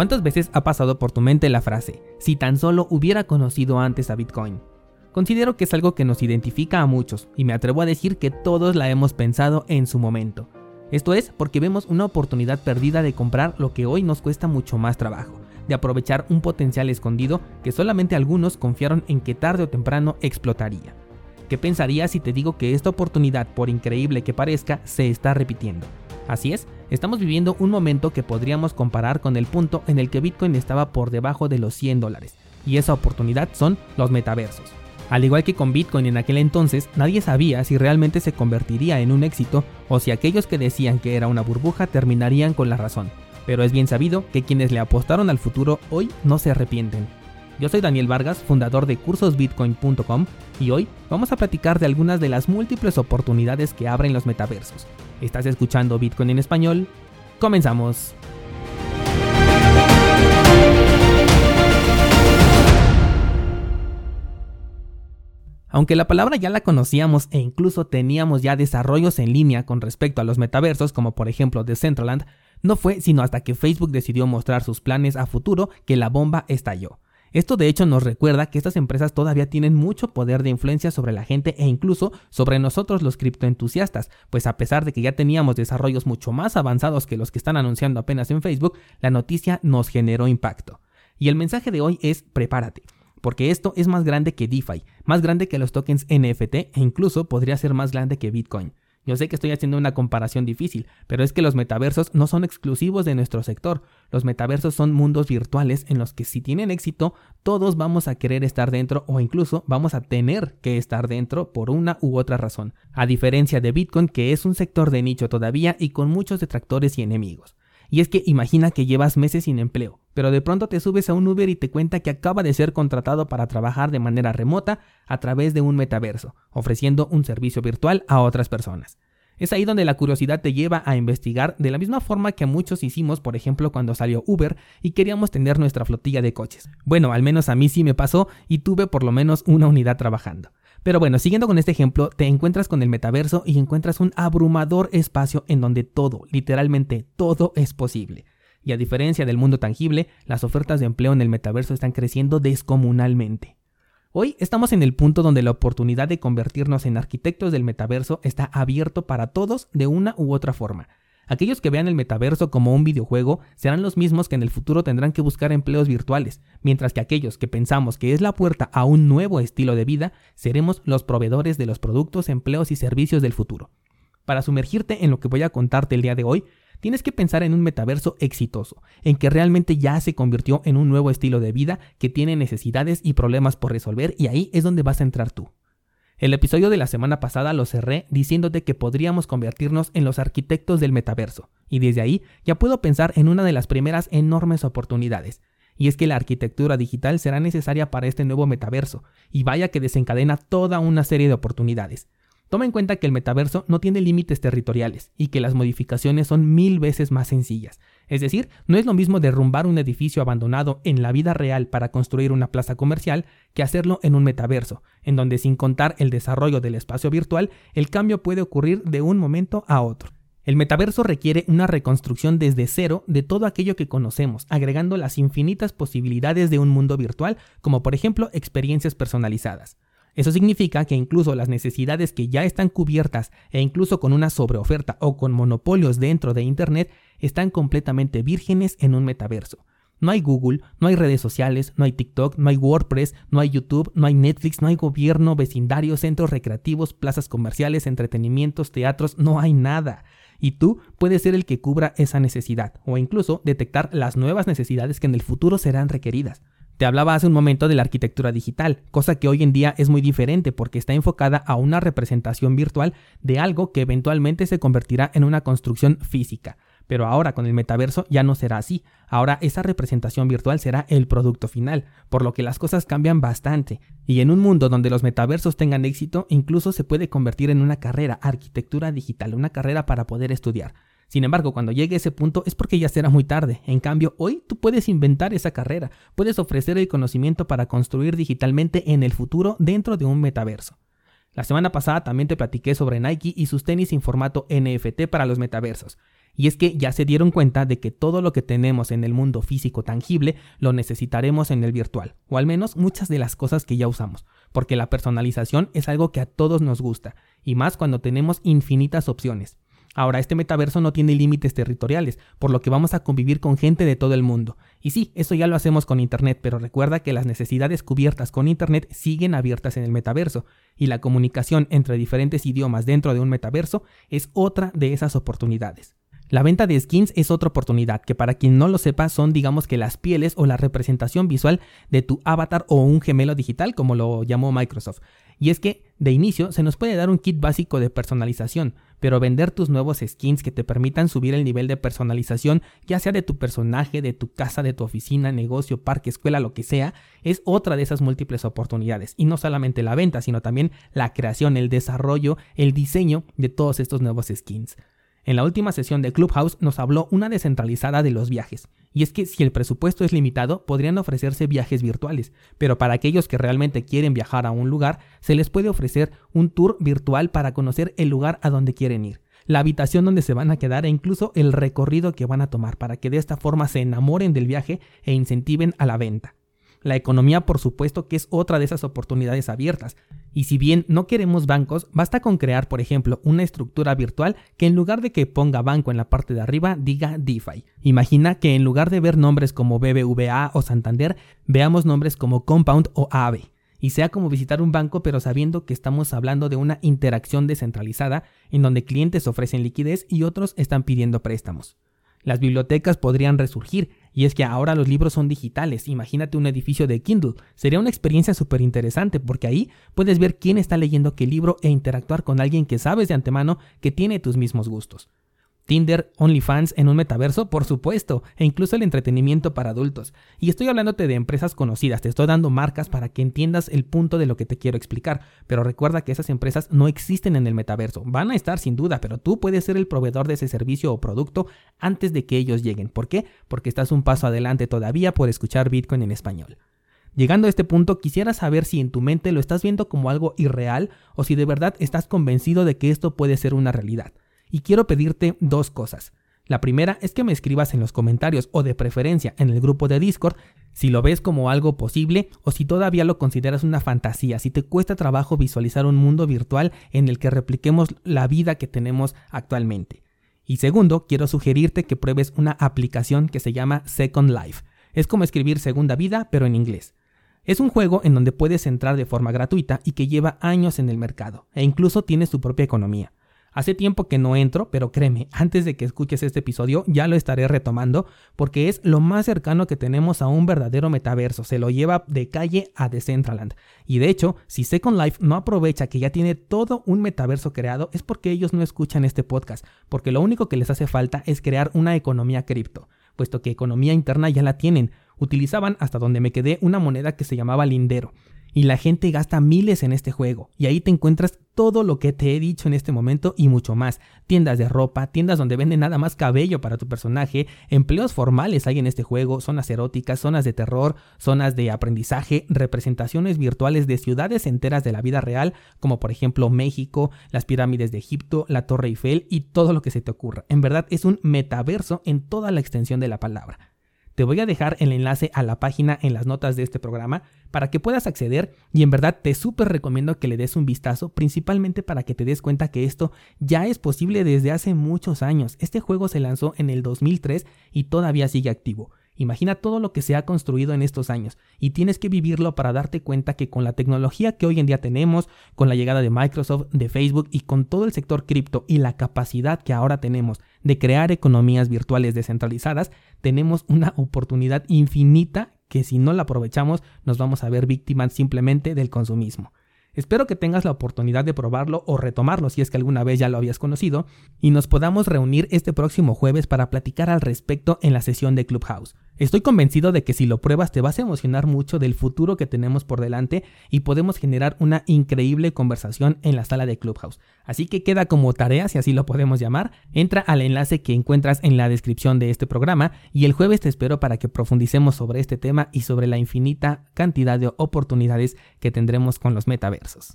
¿Cuántas veces ha pasado por tu mente la frase, si tan solo hubiera conocido antes a Bitcoin? Considero que es algo que nos identifica a muchos y me atrevo a decir que todos la hemos pensado en su momento. Esto es porque vemos una oportunidad perdida de comprar lo que hoy nos cuesta mucho más trabajo, de aprovechar un potencial escondido que solamente algunos confiaron en que tarde o temprano explotaría. ¿Qué pensarías si te digo que esta oportunidad, por increíble que parezca, se está repitiendo? Así es, estamos viviendo un momento que podríamos comparar con el punto en el que Bitcoin estaba por debajo de los 100 dólares, y esa oportunidad son los metaversos. Al igual que con Bitcoin en aquel entonces, nadie sabía si realmente se convertiría en un éxito o si aquellos que decían que era una burbuja terminarían con la razón. Pero es bien sabido que quienes le apostaron al futuro hoy no se arrepienten. Yo soy Daniel Vargas, fundador de cursosbitcoin.com y hoy vamos a platicar de algunas de las múltiples oportunidades que abren los metaversos. ¿Estás escuchando Bitcoin en español? Comenzamos. Aunque la palabra ya la conocíamos e incluso teníamos ya desarrollos en línea con respecto a los metaversos, como por ejemplo Decentraland, no fue sino hasta que Facebook decidió mostrar sus planes a futuro que la bomba estalló. Esto de hecho nos recuerda que estas empresas todavía tienen mucho poder de influencia sobre la gente e incluso sobre nosotros los criptoentusiastas, pues a pesar de que ya teníamos desarrollos mucho más avanzados que los que están anunciando apenas en Facebook, la noticia nos generó impacto. Y el mensaje de hoy es prepárate porque esto es más grande que DeFi, más grande que los tokens NFT e incluso podría ser más grande que Bitcoin. Yo sé que estoy haciendo una comparación difícil, pero es que los metaversos no son exclusivos de nuestro sector. Los metaversos son mundos virtuales en los que si tienen éxito, todos vamos a querer estar dentro o incluso vamos a tener que estar dentro por una u otra razón. A diferencia de Bitcoin, que es un sector de nicho todavía y con muchos detractores y enemigos. Y es que imagina que llevas meses sin empleo, pero de pronto te subes a un Uber y te cuenta que acaba de ser contratado para trabajar de manera remota a través de un metaverso, ofreciendo un servicio virtual a otras personas. Es ahí donde la curiosidad te lleva a investigar de la misma forma que muchos hicimos, por ejemplo, cuando salió Uber y queríamos tener nuestra flotilla de coches. Bueno, al menos a mí sí me pasó y tuve por lo menos una unidad trabajando. Pero bueno, siguiendo con este ejemplo, te encuentras con el metaverso y encuentras un abrumador espacio en donde todo, literalmente todo es posible. Y a diferencia del mundo tangible, las ofertas de empleo en el metaverso están creciendo descomunalmente. Hoy estamos en el punto donde la oportunidad de convertirnos en arquitectos del metaverso está abierto para todos de una u otra forma, Aquellos que vean el metaverso como un videojuego serán los mismos que en el futuro tendrán que buscar empleos virtuales, mientras que aquellos que pensamos que es la puerta a un nuevo estilo de vida seremos los proveedores de los productos, empleos y servicios del futuro. Para sumergirte en lo que voy a contarte el día de hoy, tienes que pensar en un metaverso exitoso, en que realmente ya se convirtió en un nuevo estilo de vida que tiene necesidades y problemas por resolver y ahí es donde vas a entrar tú. El episodio de la semana pasada lo cerré diciéndote que podríamos convertirnos en los arquitectos del metaverso, y desde ahí ya puedo pensar en una de las primeras enormes oportunidades, y es que la arquitectura digital será necesaria para este nuevo metaverso, y vaya que desencadena toda una serie de oportunidades. Toma en cuenta que el metaverso no tiene límites territoriales y que las modificaciones son mil veces más sencillas. Es decir, no es lo mismo derrumbar un edificio abandonado en la vida real para construir una plaza comercial que hacerlo en un metaverso, en donde sin contar el desarrollo del espacio virtual, el cambio puede ocurrir de un momento a otro. El metaverso requiere una reconstrucción desde cero de todo aquello que conocemos, agregando las infinitas posibilidades de un mundo virtual, como por ejemplo experiencias personalizadas. Eso significa que incluso las necesidades que ya están cubiertas e incluso con una sobreoferta o con monopolios dentro de Internet están completamente vírgenes en un metaverso. No hay Google, no hay redes sociales, no hay TikTok, no hay WordPress, no hay YouTube, no hay Netflix, no hay gobierno, vecindario, centros recreativos, plazas comerciales, entretenimientos, teatros, no hay nada. Y tú puedes ser el que cubra esa necesidad o incluso detectar las nuevas necesidades que en el futuro serán requeridas. Te hablaba hace un momento de la arquitectura digital, cosa que hoy en día es muy diferente porque está enfocada a una representación virtual de algo que eventualmente se convertirá en una construcción física. Pero ahora con el metaverso ya no será así. Ahora esa representación virtual será el producto final, por lo que las cosas cambian bastante. Y en un mundo donde los metaversos tengan éxito, incluso se puede convertir en una carrera, arquitectura digital, una carrera para poder estudiar. Sin embargo, cuando llegue ese punto es porque ya será muy tarde. En cambio, hoy tú puedes inventar esa carrera, puedes ofrecer el conocimiento para construir digitalmente en el futuro dentro de un metaverso. La semana pasada también te platiqué sobre Nike y sus tenis en formato NFT para los metaversos. Y es que ya se dieron cuenta de que todo lo que tenemos en el mundo físico tangible lo necesitaremos en el virtual, o al menos muchas de las cosas que ya usamos, porque la personalización es algo que a todos nos gusta, y más cuando tenemos infinitas opciones. Ahora, este metaverso no tiene límites territoriales, por lo que vamos a convivir con gente de todo el mundo. Y sí, eso ya lo hacemos con Internet, pero recuerda que las necesidades cubiertas con Internet siguen abiertas en el metaverso, y la comunicación entre diferentes idiomas dentro de un metaverso es otra de esas oportunidades. La venta de skins es otra oportunidad, que para quien no lo sepa son digamos que las pieles o la representación visual de tu avatar o un gemelo digital, como lo llamó Microsoft. Y es que, de inicio, se nos puede dar un kit básico de personalización, pero vender tus nuevos skins que te permitan subir el nivel de personalización, ya sea de tu personaje, de tu casa, de tu oficina, negocio, parque, escuela, lo que sea, es otra de esas múltiples oportunidades. Y no solamente la venta, sino también la creación, el desarrollo, el diseño de todos estos nuevos skins. En la última sesión de Clubhouse nos habló una descentralizada de los viajes, y es que si el presupuesto es limitado, podrían ofrecerse viajes virtuales, pero para aquellos que realmente quieren viajar a un lugar, se les puede ofrecer un tour virtual para conocer el lugar a donde quieren ir, la habitación donde se van a quedar e incluso el recorrido que van a tomar para que de esta forma se enamoren del viaje e incentiven a la venta. La economía, por supuesto, que es otra de esas oportunidades abiertas. Y si bien no queremos bancos, basta con crear, por ejemplo, una estructura virtual que en lugar de que ponga banco en la parte de arriba, diga DeFi. Imagina que en lugar de ver nombres como BBVA o Santander, veamos nombres como Compound o AVE. Y sea como visitar un banco, pero sabiendo que estamos hablando de una interacción descentralizada en donde clientes ofrecen liquidez y otros están pidiendo préstamos. Las bibliotecas podrían resurgir, y es que ahora los libros son digitales. Imagínate un edificio de Kindle. Sería una experiencia súper interesante porque ahí puedes ver quién está leyendo qué libro e interactuar con alguien que sabes de antemano que tiene tus mismos gustos. Tinder, OnlyFans en un metaverso, por supuesto, e incluso el entretenimiento para adultos. Y estoy hablándote de empresas conocidas, te estoy dando marcas para que entiendas el punto de lo que te quiero explicar, pero recuerda que esas empresas no existen en el metaverso, van a estar sin duda, pero tú puedes ser el proveedor de ese servicio o producto antes de que ellos lleguen. ¿Por qué? Porque estás un paso adelante todavía por escuchar Bitcoin en español. Llegando a este punto, quisiera saber si en tu mente lo estás viendo como algo irreal o si de verdad estás convencido de que esto puede ser una realidad y quiero pedirte dos cosas. La primera es que me escribas en los comentarios o de preferencia en el grupo de Discord si lo ves como algo posible o si todavía lo consideras una fantasía, si te cuesta trabajo visualizar un mundo virtual en el que repliquemos la vida que tenemos actualmente. Y segundo, quiero sugerirte que pruebes una aplicación que se llama Second Life. Es como escribir segunda vida, pero en inglés. Es un juego en donde puedes entrar de forma gratuita y que lleva años en el mercado, e incluso tiene su propia economía. Hace tiempo que no entro, pero créeme, antes de que escuches este episodio ya lo estaré retomando porque es lo más cercano que tenemos a un verdadero metaverso, se lo lleva de calle a Decentraland. Y de hecho, si Second Life no aprovecha que ya tiene todo un metaverso creado es porque ellos no escuchan este podcast, porque lo único que les hace falta es crear una economía cripto, puesto que economía interna ya la tienen. Utilizaban hasta donde me quedé una moneda que se llamaba Lindero y la gente gasta miles en este juego. Y ahí te encuentras todo lo que te he dicho en este momento y mucho más. Tiendas de ropa, tiendas donde venden nada más cabello para tu personaje, empleos formales hay en este juego, zonas eróticas, zonas de terror, zonas de aprendizaje, representaciones virtuales de ciudades enteras de la vida real, como por ejemplo México, las pirámides de Egipto, la Torre Eiffel y todo lo que se te ocurra. En verdad es un metaverso en toda la extensión de la palabra. Te voy a dejar el enlace a la página en las notas de este programa para que puedas acceder y en verdad te súper recomiendo que le des un vistazo, principalmente para que te des cuenta que esto ya es posible desde hace muchos años. Este juego se lanzó en el 2003 y todavía sigue activo. Imagina todo lo que se ha construido en estos años y tienes que vivirlo para darte cuenta que con la tecnología que hoy en día tenemos, con la llegada de Microsoft, de Facebook y con todo el sector cripto y la capacidad que ahora tenemos de crear economías virtuales descentralizadas, tenemos una oportunidad infinita que si no la aprovechamos nos vamos a ver víctimas simplemente del consumismo. Espero que tengas la oportunidad de probarlo o retomarlo si es que alguna vez ya lo habías conocido y nos podamos reunir este próximo jueves para platicar al respecto en la sesión de Clubhouse. Estoy convencido de que si lo pruebas te vas a emocionar mucho del futuro que tenemos por delante y podemos generar una increíble conversación en la sala de Clubhouse. Así que queda como tarea, si así lo podemos llamar, entra al enlace que encuentras en la descripción de este programa y el jueves te espero para que profundicemos sobre este tema y sobre la infinita cantidad de oportunidades que tendremos con los metaversos.